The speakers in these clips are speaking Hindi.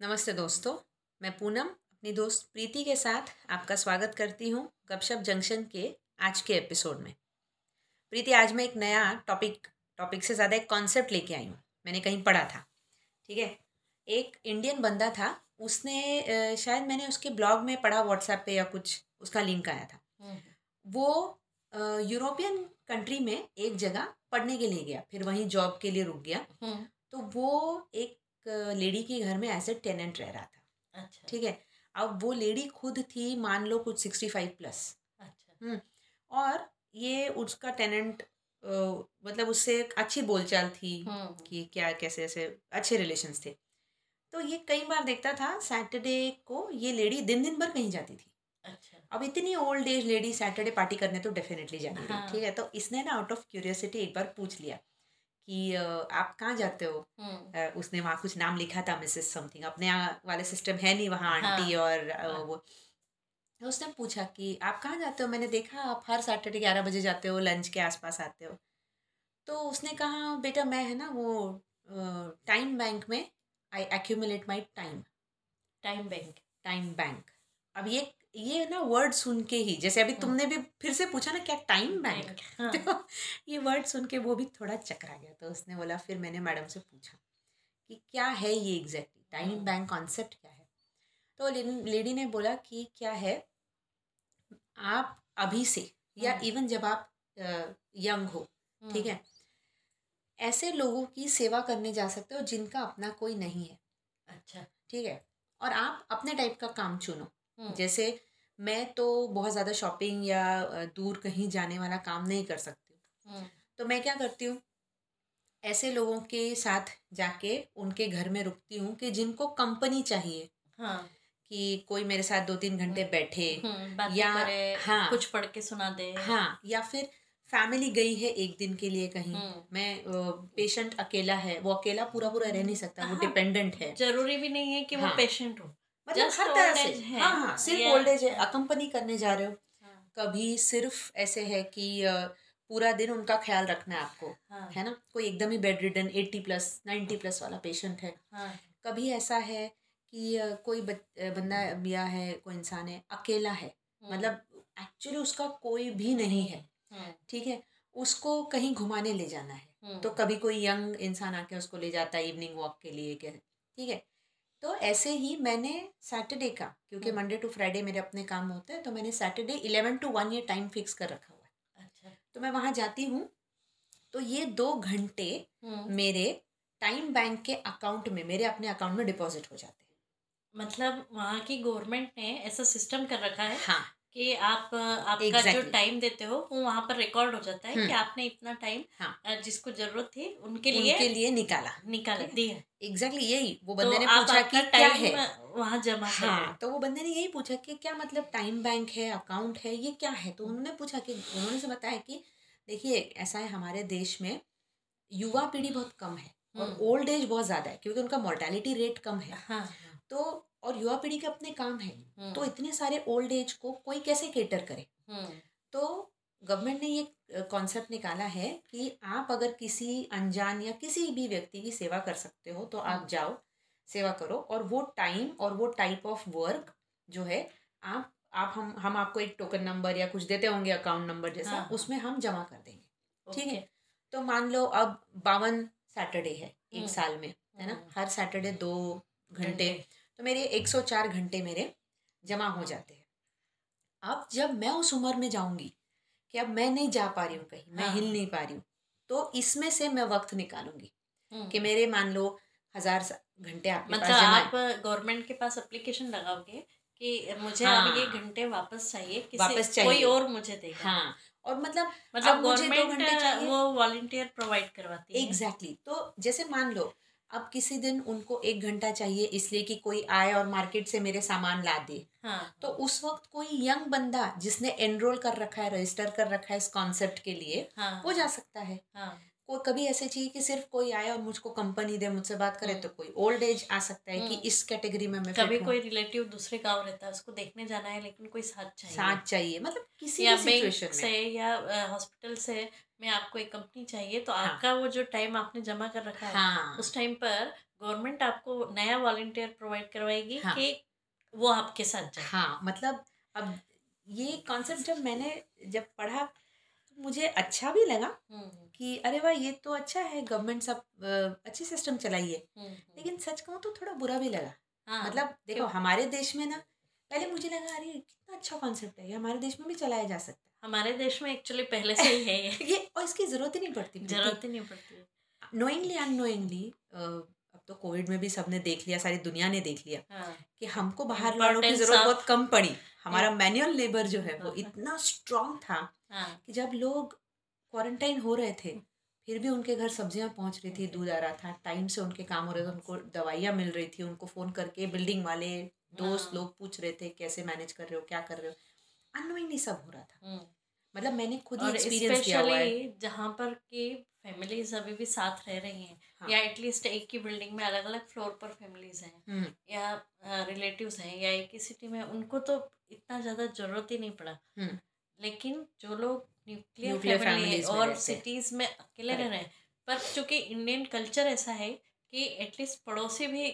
नमस्ते दोस्तों मैं पूनम अपनी दोस्त प्रीति के साथ आपका स्वागत करती हूँ गपशप जंक्शन के आज के एपिसोड में। प्रीति आज मैं एक नया टॉपिक टॉपिक से ज़्यादा एक कॉन्सेप्ट लेके आई हूँ। मैंने कहीं पढ़ा था ठीक है? एक इंडियन बंदा था उसने शायद मैंने उसके ब्लॉग में पढ़ा व्हाट्सएप पे या कुछ उसका लिंक आया था। वो यूरोपियन कंट्री में एक जगह पढ़ने के लिए गया फिर वहीं जॉब के लिए रुक गया। तो वो एक लेडी के घर में एज ए टेनेंट रह रहा था। अच्छा। ठीक है? अब वो लेडी खुद थी मान लो कुछ सिक्सटी फाइव प्लस अच्छा और ये उसका टेनेंट मतलब उससे अच्छी बोलचाल थी हम्म, कि क्या कैसे ऐसे अच्छे रिलेशंस थे। तो ये कई बार देखता था सैटरडे को ये लेडी दिन दिन भर कहीं जाती थी। अच्छा। अब इतनी old age lady Saturday party करने तो डेफिनेटली जाएगी हाँ। ठीक है? तो इसने ना आउट ऑफ़ क्यूरियोसिटी एक बार पूछ लिया। कि आप कहाँ जाते हो? हम्म, उसने वहाँ कुछ नाम लिखा था मिसेस समथिंग अपने वाले सिस्टम है नहीं वहाँ आंटी और हाँ। वो। तो उसने पूछा कि आप कहाँ जाते हो? मैंने देखा आप हर सैटरडे ग्यारह बजे जाते हो लंच के आसपास आते हो। तो उसने कहा बेटा मैं है ना वो टाइम बैंक में I accumulate my time time bank time bank अब ये ये ना वर्ड सुन के ही जैसे अभी तुमने भी फिर से पूछा ना क्या टाइम बैंक हाँ, तो ये वर्ड सुन के वो भी थोड़ा चकरा गया तो उसने बोला फिर मैंने मैडम से पूछा कि क्या है ये एग्जैक्टली टाइम। बैंक कॉन्सेप्ट क्या है? तो लेडी ने बोला कि क्या है आप अभी से या। इवन जब आप यंग हो हम्म, ठीक है ऐसे लोगों की सेवा करने जा सकते हो जिनका अपना कोई नहीं है अच्छा। ठीक है? और आप अपने टाइप का काम चुनो जैसे मैं तो बहुत ज़्यादा शॉपिंग या अ, दूर कहीं जाने वाला काम नहीं कर सकती हूँ। हम्म, तो मैं क्या करती हूँ ऐसे लोगों के साथ जाके उनके घर में रुकती हूँ कि जिनको कंपनी चाहिए हाँ। कि कोई मेरे साथ दो तीन घंटे बैठे हम्म, बातें या- करे हाँ। कुछ पढ़ के सुना दे। हाँ या फिर फैमिली गई है एक दिन के लिए कहीं। हम्म, मैं पेशेंट अकेला है वो अकेला पूरा पूरा रह नहीं सकता वो हाँ। डिपेंडेंट है। ज़रूरी भी नहीं है कि वो हाँ। पेशेंट हो। मतलब हर तरह से। हाँ। हाँ सिर्फ़ ओल्ड एज है अकम्पनी करने जा रहे हो। हाँ, कभी सिर्फ़ ऐसे है कि पूरा दिन उनका ख्याल रखना है आपको हाँ, है ना? कोई एकदम ही bedridden eighty plus ninety plus वाला पेशेंट है। हाँ, कभी ऐसा है कि कोई बंदा या है कोई इंसान है अकेला है हम्म, मतलब एक्चुअली उसका कोई भी नहीं है हम्म, ठीक है? उसको कहीं घुमाने ले जाना है। तो कभी कोई यंग इंसान आके उसको ले जाता है इवनिंग वॉक के लिए क्या ठीक है? तो ऐसे ही मैंने सैटरडे का क्योंकि। मंडे टू फ्राइडे मेरे अपने काम होते हैं तो मैंने सैटरडे इलेवन टू वन ये टाइम फिक्स कर रखा हुआ है। अच्छा। तो मैं वहाँ जाती हूँ तो ये दो घंटे हम्म, मेरे टाइम बैंक के अकाउंट में मेरे अपने अकाउंट में डिपॉजिट हो जाते हैं। मतलब वहाँ की गवर्नमेंट ने ऐसा सिस्टम कर रखा है? हाँ। कि आप आपका exactly. जो टाइम देते हो वो वहाँ पर रिकॉर्ड हो जाता है कि हम्म। आपने इतना टाइम हाँ। जिसको ज़रूरत थी उनके लिए उनके लिए निकाला। निकाल दिया। एग्जैक्टली exactly यही वो बंदे तो ने पूछा कि क्या है? वहाँ जमा हाँ तो वो बंदे ने यही पूछा कि क्या मतलब टाइम बैंक है अकाउंट है ये क्या है? तो उन्होंने पूछा कि उन्होंने से बताया कि देखिए ऐसा है हमारे देश में युवा पीढ़ी बहुत कम है और हम्म। ओल्ड एज बहुत ज़्यादा है क्योंकि उनका मोर्टेलिटी रेट कम है हाँ। तो और युवा पीढ़ी के अपने काम है। हम्म, तो इतने सारे ओल्ड एज को कोई कैसे केटर करे? हम्म, तो गवर्नमेंट ने ये कॉन्सेप्ट निकाला है कि आप अगर किसी अनजान या किसी भी व्यक्ति की सेवा कर सकते हो तो आप हम्म। जाओ सेवा करो और वो टाइम और वो टाइप ऑफ़ वर्क जो है आप आप हम हम आपको एक टोकन नंबर या कुछ देते होंगे अकाउंट नंबर जैसा हाँ, हाँ। उसमें हम जमा कर देंगे। ठीक है? तो मान लो अब बावन सैटरडे है एक। साल में है ना। हर सैटरडे दो घंटे। तो मेरे 104 घंटे मेरे जमा हो जाते हैं अब जब मैं उस उम्र में जाऊँगी कि अब मैं नहीं जा पा रही हूँ कहीं मैं हाँ। हिल नहीं पा रही हूँ तो इसमें से मैं वक्त निकालूँगी हम्म। कि मेरे मान लो हज़ार घंटे आपके मतलब पास आप गवर्नमेंट के पास एप्लीकेशन लगाओगे कि मुझे अब हाँ। ये घंटे वापस चाहिए किसी वापस चाहिए। कोई और मुझे देगा हाँ और मतलब मतलब अब गवर्नमेंट वो वॉलंटियर प्रोवाइड करवाती है एग्जैक्टली exactly. तो जैसे मान लो अब किसी दिन उनको एक घंटा चाहिए इसलिए कि कोई आए और मार्केट से मेरे सामान ला दे। हाँ। तो उस वक्त कोई यंग बंदा जिसने एनरोल कर रखा है रजिस्टर कर रखा है इस कॉन्सेप्ट के लिए हाँ। वो जा सकता है। हाँ। कोई कभी ऐसे चाहिए कि सिर्फ़ कोई आए और मुझको कंपनी दे मुझसे बात करे हम्म। तो कोई ओल्ड एज आ सकता है कि हम्म। इस कैटेगरी में मैं कभी कोई रिलेटिव दूसरे गाँव रहता है उसको देखने जाना है लेकिन कोई साथ चाहिए। साथ चाहिए मतलब किसी या सिचुएशन से या हॉस्पिटल से में आपको एक कंपनी चाहिए तो हाँ। आपका वो जो टाइम आपने जमा कर रखा है हाँ उस टाइम पर गवर्नमेंट आपको नया वॉलंटियर प्रोवाइड करवाएगी हाँ। कि वो आपके साथ जाए हाँ मतलब अब ये कॉन्सेप्ट जब मैंने जब पढ़ा तो मुझे अच्छा भी लगा हम्म, कि अरे वाह ये तो अच्छा है गवर्नमेंट सब अच्छी सिस्टम है हम्म, हम्म। लेकिन सच कहूँ तो थोड़ा बुरा भी लगा हाँ, मतलब देखो हमारे देश में ना पहले मुझे लगा अरे कितना अच्छा कॉन्सेप्ट है ये हमारे देश में भी चलाया जा सकता है। हमारे देश में एक्चुअली पहले से ही है ये। ये और इसकी ज़रूरत ही नहीं पड़ती ज़रूरत ही नहीं पड़ती नोइंगली अननोइंगली अब तो कोविड में भी सबने देख लिया सारी दुनिया ने देख लिया हाँ। कि हमको बाहर वालों की ज़रूरत बहुत कम पड़ी। हमारा मैनुअल लेबर जो है वो हाँ। इतना स्ट्रांग था हाँ। कि जब लोग क्वारंटाइन हो रहे थे फिर भी उनके घर सब्ज़ियाँ पहुँच रही थी दूध आ रहा था टाइम से उनके काम हो रहे थे उनको दवाइयाँ मिल रही थी उनको फ़ोन करके बिल्डिंग वाले दोस्त हाँ। लोग पूछ रहे थे कैसे मैनेज कर रहे हो क्या कर रहे हो अनोइंगली सब हो रहा था हम्म। मतलब मैंने खुद ही एक्सपीरियंस किया हुआ है जहाँ पर की फैमिलीज़ अभी भी साथ रह रही हैं हाँ। या एटलीस्ट एक ही बिल्डिंग में अलग अलग फ्लोर पर फैमिलीज़ हैं हम्म, या रिलेटिव्स हैं या एक ही सिटी में उनको तो इतना ज़्यादा ज़रूरत ही नहीं पड़ा हम्म। लेकिन जो लोग न्यूक्लियर फैमिली और सिटीज़ में अकेले रह रहे हैं पर चूँकि इंडियन कल्चर ऐसा है कि एटलीस्ट पड़ोसी भी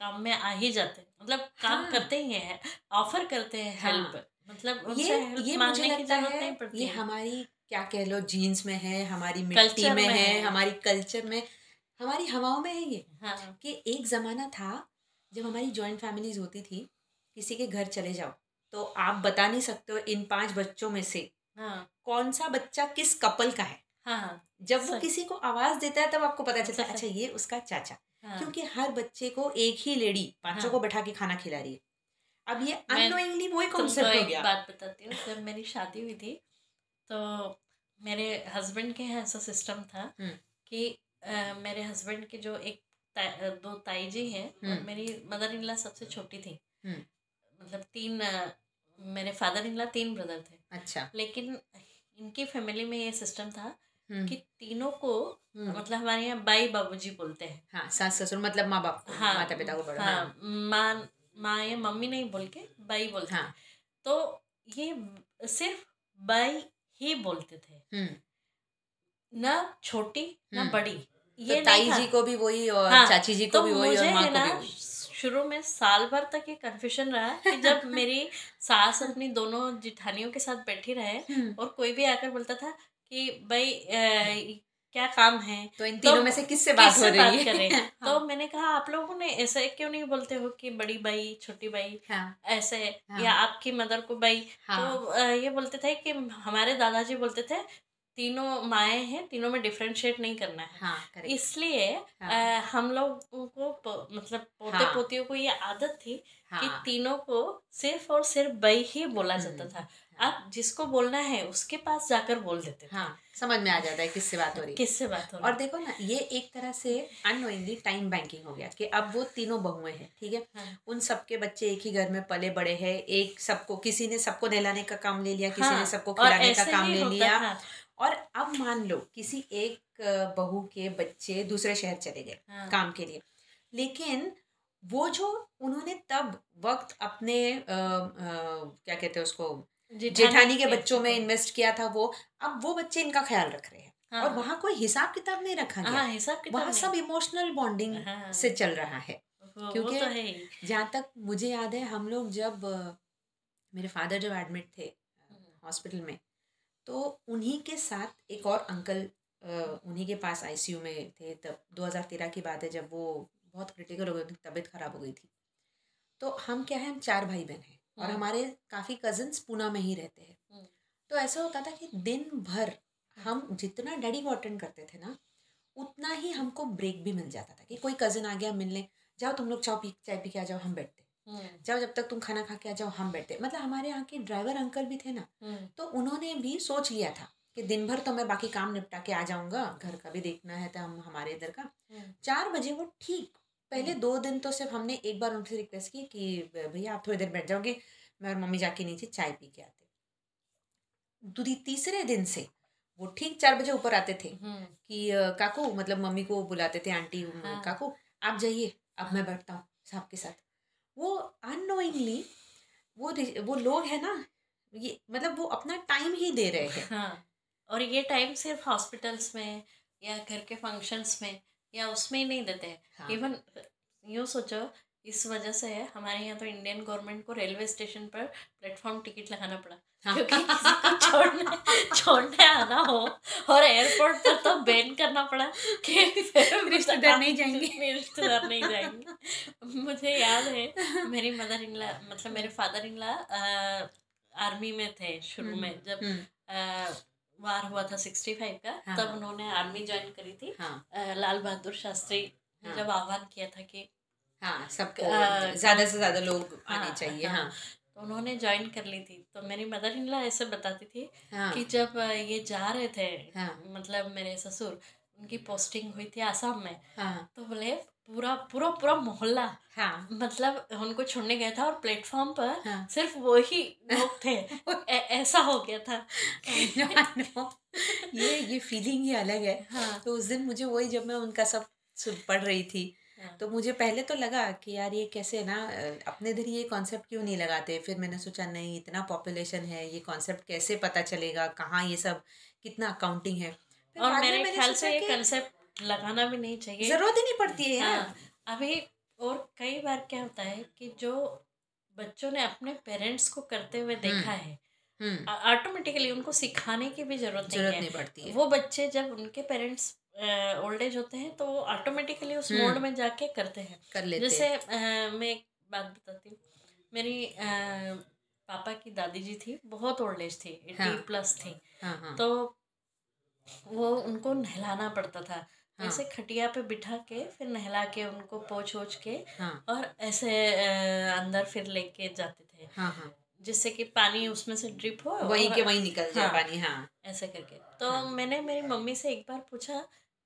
काम में आ ही जाते हैं। मतलब काम हाँ। करते ही हैं ऑफ़र करते हैं हेल्प हाँ। मतलब ये ये मुझे लगता है ये हमारी क्या कह लो जीन्स में है हमारी मिट्टी में में है है। हमारी कल्चर में हमारी हवाओं में है ये। हाँ। कि एक ज़माना था जब हमारी जॉइंट फैमिलीज़ होती थी किसी के घर चले जाओ तो आप बता नहीं सकते हो इन पाँच बच्चों में से हाँ। कौन सा बच्चा किस कपल का है। हाँ जब वो किसी को आवाज़ देता है तब आपको पता चलता है अच्छा ये उसका चाचा। हाँ क्योंकि हर बच्चे को एक ही लेडी पाँचों हाँ। को बैठा के खाना खिला रही है अब ये अनोइंगली वही कॉन्सेप्ट हो एक गया बात बताती हूँ जब मेरी शादी हुई थी तो मेरे हस्बैंड के यहाँ ऐसा सिस्टम था हम्म। कि अ, मेरे हस्बैंड के जो एक ता- दो ताई जी हैं और हम्म। मेरी मदर इन लॉ सबसे छोटी थी हम्म। मतलब तीन मेरे फादर इन लॉ तीन ब्रदर थे अच्छा लेकिन इनकी फैमिली में ये सिस्टम था कि तीनों को हम्म। मतलब हमारे यहाँ बाई बाबूजी बोलते हैं। हाँ सास ससुर मतलब माँ बाप को हाँ माता पिता को बड़ा हाँ हाँ। माँ माँ या मम्मी नहीं बोल के बाई बोलते हाँ। तो ये सिर्फ़ बाई ही बोलते थे। हम्म। ना छोटी ना हम्म। बड़ी तो ये ताई जी को भी वही और हाँ, चाची जी को तो भी वही और माँ को भी शुरू में साल भर तक ये कन्फ्यूज़न रहा कि जब मेरी सास अपनी दोनों जिठानियों के साथ बैठी रहे हम्म, और कोई भी आकर बोलता था कि भाई आ, क्या काम है? तो इन तीनों तो में से किससे बात किस हो रही बात करें? है। तो हाँ, मैंने कहा आप लोगों ने ऐसे क्यों नहीं बोलते हो कि बड़ी भाई छोटी भाई हाँ। ऐसे हाँ। या आपकी मदर को बाई तो हाँ। तो ये बोलते थे कि हमारे दादाजी बोलते थे तीनों माए हैं तीनों में डिफ्रेंशिएट नहीं करना है हाँ इसलिए हाँ। हम लोग को मतलब पोते हाँ। पोतियों को ये आदत थी हाँ. कि हाँ तीनों को सिर्फ़ और सिर्फ़ बई ही बोला जाता हम्म, था आप जिसको बोलना है उसके पास जाकर बोल देते थे हाँ समझ में आ जाता है किससे बात हो रही है किससे बात हो रही और देखो ना ये एक तरह से अनोइंगली टाइम बैंकिंग हो गया कि अब वो तीनों बहुएँ हैं ठीक है हाँ। उन सबके बच्चे एक ही घर में पले बड़े हैं एक सबको किसी ने सबको नहलाने का काम ले लिया किसी हाँ, ने सबको खिलाने का काम ले लिया। और अब मान लो किसी एक बहू के बच्चे दूसरे शहर चले गए हाँ। काम के लिए। लेकिन वो जो उन्होंने तब वक्त अपने अ, अ, क्या कहते हैं उसको जेठानी के बच्चों में इन्वेस्ट किया था वो अब वो बच्चे इनका ख्याल रख रहे हैं। हाँ। और वहाँ कोई हिसाब किताब नहीं रखा गया। हाँ हिसाब किताब वहाँ सब इमोशनल बॉन्डिंग हाँ। से चल रहा है। वो क्योंकि तो जहाँ तक मुझे याद है हम लोग जब मेरे फादर जब एडमिट थे हॉस्पिटल में तो उन्हीं के साथ एक और अंकल उन्हीं के पास आईसीयू में थे तब 2013 की बात है जब वो बहुत क्रिटिकल हो गए उनकी तबीयत खराब हो गई थी तो हम क्या है हम चार भाई बहन हैं और हम्म। हमारे काफ़ी कजन्स पूना में ही रहते हैं हम्म। तो ऐसा होता था कि दिन भर हम जितना डैडी को अटेंड करते थे ना उतना ही हमको ब्रेक भी मिल जाता था कि कोई कज़न आ गया मिलने जाओ तुम लोग चाय पी चाय पी के आ जाओ हम बैठते जाओ जब तक तुम खाना खा के आ जाओ हम बैठते। मतलब हमारे यहाँ के ड्राइवर अंकल भी थे ना हम्म, तो उन्होंने भी सोच लिया था कि दिन भर तो मैं बाकी काम निपटा के आ जाऊँगा घर का भी देखना है तो हम हमारे इधर का। हम्म, चार बजे वो ठीक पहले हम्म। दो दिन तो सिर्फ़ हमने एक बार उनसे रिक्वेस्ट की कि भैया आप थोड़ी देर बैठ जाओगे मैं और मम्मी जाके नीचे चाय पी के आते। तीसरे दिन से वो ठीक चार बजे ऊपर आते थे हम्म, कि काकू मतलब मम्मी को बुलाते थे आंटी हाँ। काकू आप जाइए अब मैं बैठता हूँ साहब के साथ। वो अनोइंगली वो वो लोग है ना ये मतलब वो अपना टाइम ही दे रहे हैं हाँ और ये टाइम सिर्फ़ हॉस्पिटल्स में या घर के फ़ंक्शंस में या उसमें ही नहीं देते हैं हाँ। इवन यूँ सोचो इस वजह से है हमारे यहाँ तो इंडियन गवर्नमेंट को रेलवे स्टेशन पर प्लेटफॉर्म टिकट लगाना पड़ा हाँ। क्योंकि छोड़ने छोड़ने आना हो और एयरपोर्ट पर तो बैन करना पड़ा कि रिश्तेदार नहीं जाएँगे। मेरे रिश्तेदार नहीं जाएँगे मुझे याद है मेरी मदर इन लॉ मतलब मेरे फादर इन लॉ आर्मी में थे शुरू में जब हम्म, वार हुआ था सिक्सटी फाइव का हाँ। तब उन्होंने आर्मी ज्वाइन करी थी हाँ लाल बहादुर शास्त्री हाँ। जब आह्वान किया था कि हाँ सबको ज़्यादा से ज़्यादा लोग आने हाँ, चाहिए हाँ। हाँ। तो उन्होंने ज्वाइन कर ली थी। तो मेरी मदर इन लॉ ऐसे बताती थी हाँ। कि जब ये जा रहे थे हाँ। मतलब मेरे ससुर उनकी पोस्टिंग हुई थी आसाम में हाँ। तो बोले पूरा पूरा पूरा मोहल्ला हाँ। मतलब उनको छोड़ने गया था और प्लेटफॉर्म पर हाँ। सिर्फ़ वही लोग थे। ऐ- ऐसा हो गया था। ये ये फीलिंग ही अलग है। हाँ। तो उस दिन मुझे वही जब मैं उनका सब सुन पढ़ रही थी हाँ। तो मुझे पहले तो लगा कि यार ये कैसे ना अ, अपने इधर ये कॉन्सेप्ट क्यों नहीं लगाते? फिर मैंने सोचा नहीं इतना पॉपुलेशन है ये कॉन्सेप्ट कैसे पता चलेगा? कहाँ ये सब कितना अकाउंटिंग है? फिर और बाद में मेरे मैंने ख्याल सोचा से ये कि कंसेप्ट लगाना भी नहीं चाहिए। ज़रूरत ही नहीं पड़ती है यार। हाँ अभी और कई बार क्या होता है कि जो बच्चों ने अपने पेरेंट्स को करते हुए देखा है हम्म। ऑटोमेटिकली उनको सिखाने की भी ज़रूरत नहीं ज़रूरत है। नहीं पड़ती है। वो बच्चे जब उनके पेरेंट्स ओल्ड एज होते हैं तो वो ऑटोमेटिकली उस हम्म। मोड में जाके करते हैं। कर लेते जैसे अ, मैं एक बात बताती हूँ। मेरी अ, पापा की दादी जी थी बहुत ओल्ड एज थी एट्टी हाँ। प्लस थी। हाँ हाँ। तो वो उनको नहलाना पड़ता था। हाँ। ऐसे खटिया पे बिठा के फिर नहला के उनको पोछ ओछ के हाँ। और ऐसे अ, अंदर फिर लेके जाते थे। हाँ हाँ। जिससे कि पानी उसमें से ड्रिप हो वहीं के वहीं निकल जाए हाँ। पानी हाँ ऐसे करके तो हाँ। मैंने मेरी मम्मी से एक बार पूछा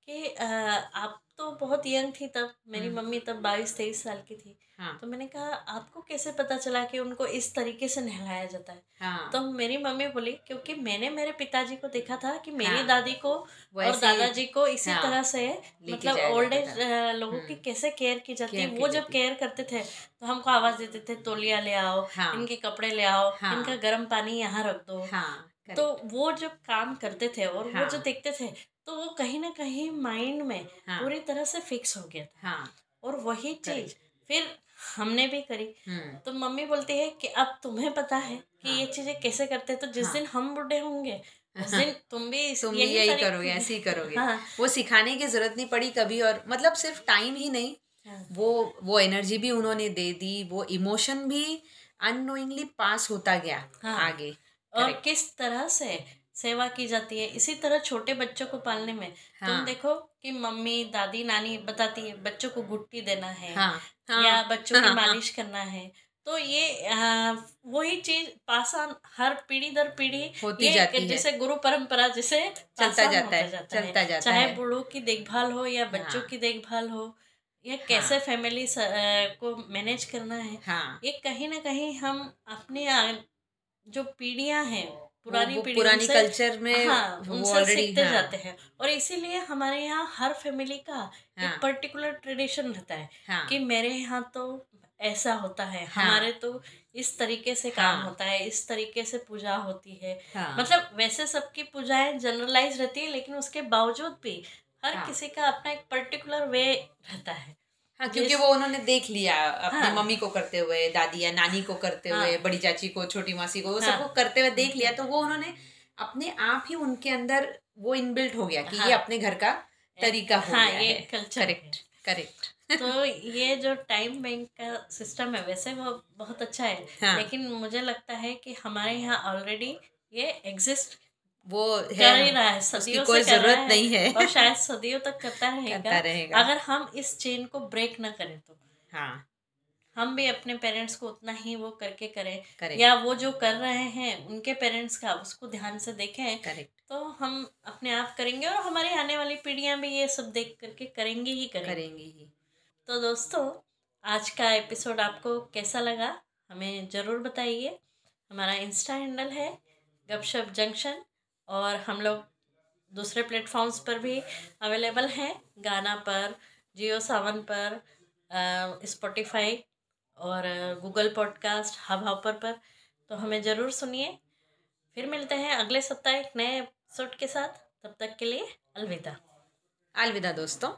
कि अ, आप तो बहुत यंग थी तब मेरी हम्म। मम्मी तब बाईस तेईस साल की थी हाँ तो मैंने कहा आपको कैसे पता चला कि उनको इस तरीके से नहलाया जाता है हाँ तो मेरी मम्मी बोली क्योंकि मैंने मेरे पिताजी को देखा था कि मेरी हाँ। दादी को और वैसे दादाजी को इसी हाँ, तरह से लेके मतलब जाया ओल्ड जाता एज लोगों की हम्म। कैसे केयर की जाती है केयर की वो जब जाती। केयर करते थे तो हमको आवाज़ देते थे तोलिया ले आओ हाँ इनके कपड़े ले आओ हाँ। इनका गर्म पानी यहाँ रख दो हाँ तो वो जब काम करते थे और वो हाँ। जो देखते थे तो वो कहीं ना कहीं माइंड में हाँ। पूरी तरह से फिक्स हो गया था। हाँ। और वही चीज़ फिर हमने भी करी। हम्म। तो मम्मी बोलती है कि अब तुम्हें पता है कि हाँ। ये चीज़ें कैसे करते हैं तो जिस हाँ। दिन हम बूढ़े होंगे उस दिन तुम भी तुम भी यही करोगे। ऐसे ही करोगे। हाँ। वो सिखाने की ज़रूरत नहीं पड़ी कभी और मतलब सिर्फ़ टाइम ही नहीं हाँ। वो वो एनर्जी भी उन्होंने दे दी वो इमोशन भी अनोइंगली पास होता गया हाँ। आगे। और किस तरह से सेवा की जाती है। इसी तरह छोटे बच्चों को पालने में हाँ. तुम हाँ। देखो कि मम्मी दादी नानी बताती है बच्चों को गुट्टी देना है हाँ हाँ। या बच्चों की हाँ, मालिश करना है। तो ये आ, वही चीज़ पास ऑन हर पीढ़ी दर पीढ़ी होती ये जाती है। जैसे गुरु परंपरा जिसे चलता जाता है जाता है। जाता चाहे है। बूढ़ों की देखभाल हो या बच्चों हाँ। की देखभाल हो या कैसे हाँ। फैमिली को मैनेज करना है हाँ। ये कहीं ना कहीं हम अपने जो पीढ़ियाँ हैं पुरानी वो पीढ़ी पुरानी कल्चर में हाँ वो उनसे ऑलरेडी सीखते हाँ, जाते हैं। और इसीलिए हमारे यहाँ हर फैमिली का हाँ, एक पर्टिकुलर ट्रेडिशन रहता है हाँ। कि मेरे यहाँ तो ऐसा होता है हाँ। हमारे तो इस तरीके से काम हाँ। होता है इस तरीके से पूजा होती है। हाँ। मतलब वैसे सबकी पूजाएँ जनरलाइज रहती है लेकिन उसके बावजूद भी हर हाँ। किसी का अपना एक पर्टिकुलर वे रहता है। हाँ क्योंकि वो उन्होंने देख लिया अपनी हाँ। मम्मी को करते हुए दादी या नानी को करते हाँ। हुए बड़ी चाची को छोटी मासी को वो हाँ। सबको करते हुए देख लिया तो वो उन्होंने अपने आप ही उनके अंदर वो इनबिल्ट हो गया कि हाँ, ये। अपने घर का तरीका हो हाँ गया ये कल्चर करेक्ट करेक्ट तो ये जो टाइम बैंक का सिस्टम है वैसे वो बहुत अच्छा है हाँ। लेकिन मुझे लगता है कि हमारे यहाँ ऑलरेडी ये एग्जिस्ट वो कर ही रहा है सदियों कोई ज़रूरत नहीं है। और शायद सदियों तक करता करता रहेगा। रहेगा अगर हम इस चेन को ब्रेक ना करें तो। हाँ। हम भी अपने पेरेंट्स को उतना ही वो करके करें। करेक्ट या वो जो कर रहे हैं उनके पेरेंट्स का उसको ध्यान से देखें। करेक्ट। तो हम अपने आप करेंगे और हमारी आने वाली पीढ़ियाँ भी ये सब देख करके करेंगे ही करेंगे। करेंगे ही। तो दोस्तों आज का एपिसोड आपको कैसा लगा हमें ज़रूर बताइए। हमारा इंस्टा हैंडल है गपशप जंक्शन और हम लोग दूसरे प्लेटफॉर्म्स पर भी अवेलेबल हैं। गाना पर, जियो सावन पर स्पॉटिफाई और गूगल पॉडकास्ट हब हॉपर पर। तो हमें ज़रूर सुनिए। फिर मिलते हैं अगले सप्ताह एक नए एपिसोड के साथ। तब तक के लिए अलविदा। अलविदा दोस्तों।